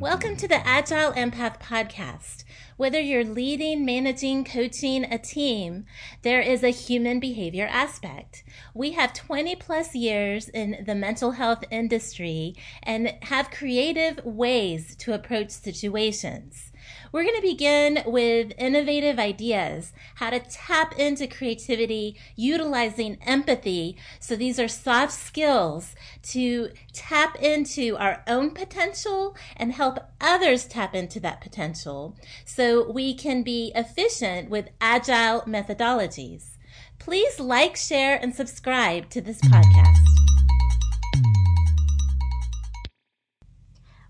Welcome to the Agile Empath Podcast. Whether you're leading, managing, coaching a team, there is a human behavior aspect. We have 20 plus years in the mental health industry and have creative ways to approach situations. We're going to begin with innovative ideas, how to tap into creativity utilizing empathy. So these are soft skills to tap into our own potential and help others tap into that potential so we can be efficient with agile methodologies. Please like, share, and subscribe to this podcast.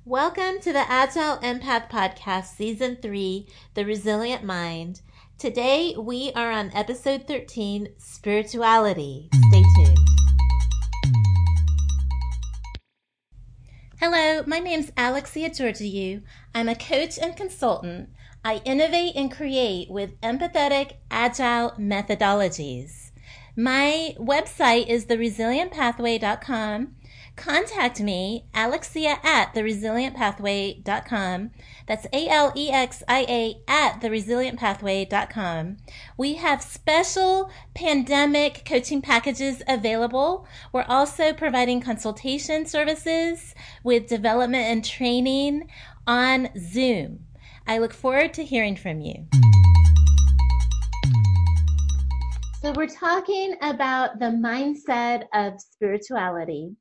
Welcome to the Agile Empath Podcast, Season 3 The Resilient Mind. Today we are on episode 13 Spirituality. Stay tuned. Hello, my name's Alexia Georgiou. I'm a coach and consultant. I innovate and create with empathetic, agile methodologies. My website is theresilientpathway.com contact me, Alexia at theresilientpathway.com. That's A L E X I A at theresilientpathway.com. We have special pandemic coaching packages available. We're also providing consultation services with development and training on Zoom. I look forward to hearing from you. So, we're talking about the mindset of spirituality.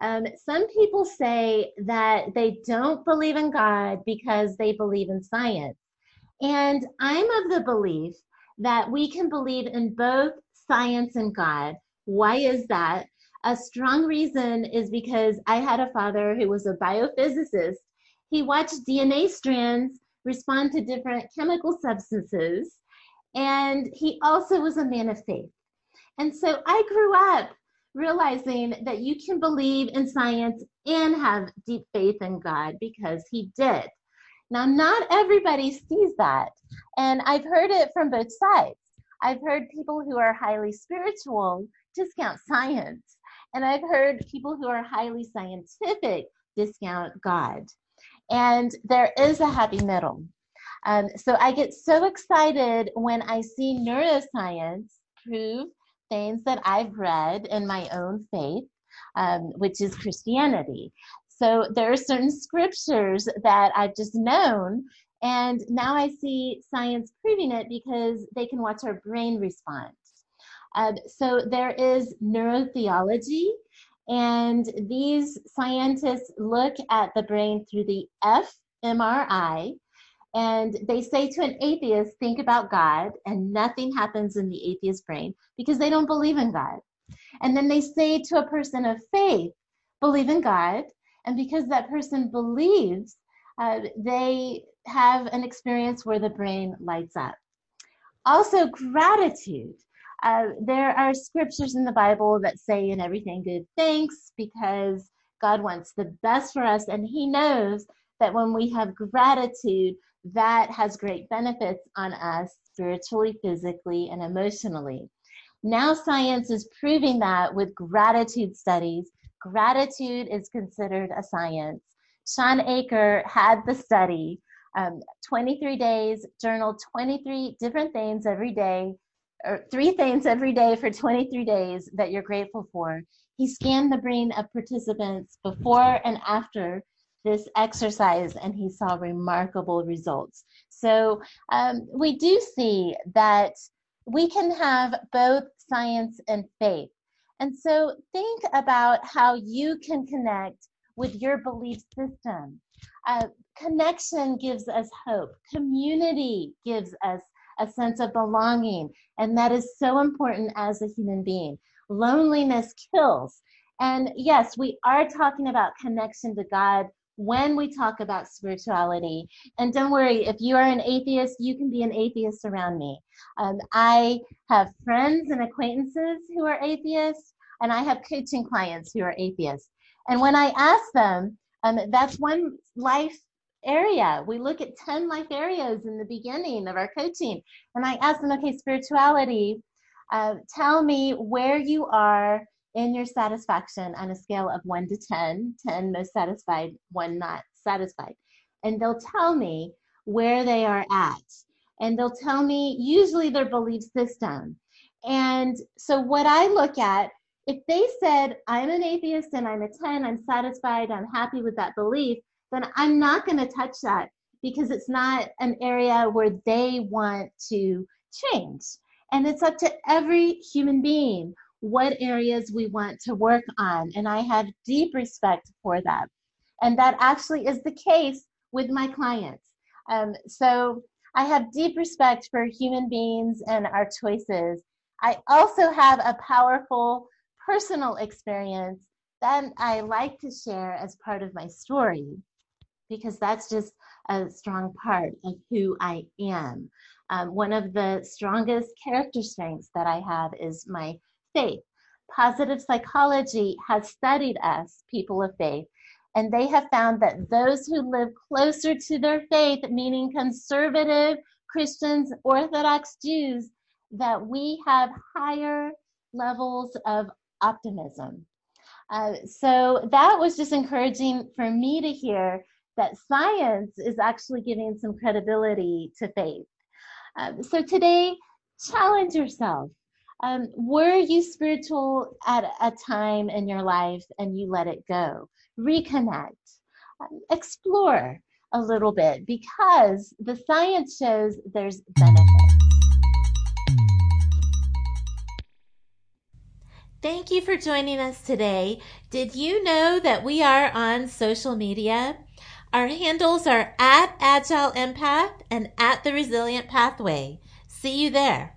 Um, some people say that they don't believe in God because they believe in science. And I'm of the belief that we can believe in both science and God. Why is that? A strong reason is because I had a father who was a biophysicist. He watched DNA strands respond to different chemical substances, and he also was a man of faith. And so I grew up realizing that you can believe in science and have deep faith in God because He did. Now, not everybody sees that. And I've heard it from both sides. I've heard people who are highly spiritual discount science. And I've heard people who are highly scientific discount God. And there is a happy middle. Um, so I get so excited when I see neuroscience prove things that I've read in my own faith, um, which is Christianity. So there are certain scriptures that I've just known, and now I see science proving it because they can watch our brain response. Uh, so there is neurotheology, and these scientists look at the brain through the fMRI, and they say to an atheist, think about God, and nothing happens in the atheist brain because they don't believe in God. And then they say to a person of faith, believe in God. And because that person believes, uh, they have an experience where the brain lights up. Also, gratitude. Uh, there are scriptures in the Bible that say, in everything, good thanks, because God wants the best for us, and He knows that when we have gratitude, that has great benefits on us spiritually, physically, and emotionally. Now, science is proving that with gratitude studies. Gratitude is considered a science. Shawn Achor had the study um, 23 days, journal 23 different things every day, or three things every day for 23 days that you're grateful for. He scanned the brain of participants before and after this exercise and he saw remarkable results. So um, we do see that we can have both science and faith. And so think about how you can connect with your belief system. Uh, connection gives us hope, community gives us a sense of belonging, and that is so important as a human being. Loneliness kills. And yes, we are talking about connection to God when we talk about spirituality. And don't worry, if you are an atheist, you can be an atheist around me. Um, I have friends and acquaintances who are atheists, and I have coaching clients who are atheists. And when I ask them, um, that's one life area. We look at 10 life areas in the beginning of our coaching. And I ask them, okay, spirituality, uh, tell me where you are in your satisfaction on a scale of 1 to 10 10 most satisfied 1 not satisfied and they'll tell me where they are at. And they'll tell me usually their belief system. And so what I look at, if they said, I'm an atheist and I'm a 10, I'm satisfied, I'm happy with that belief, then I'm not going to touch that because it's not an area where they want to change. And it's up to every human being what areas we want to work on. And I have deep respect for that. And that actually is the case with my clients. Um, so I have deep respect for human beings and our choices. I also have a powerful personal experience that I like to share as part of my story because that's just a strong part of who I am. Um, one of the strongest character strengths that I have is my faith. Positive psychology has studied us, people of faith, and they have found that those who live closer to their faith, meaning conservative Christians, Orthodox Jews, that we have higher levels of optimism. Uh, so that was just encouraging for me to hear that science is actually giving some credibility to faith. Um, so today, challenge yourself. Um, were you spiritual at a time in your life and you let it go? Reconnect, um, explore a little bit because the science shows there's benefit. Thank you for joining us today. Did you know that we are on social media? Our handles are at Agile Empath and at The Resilient Pathway. See you there.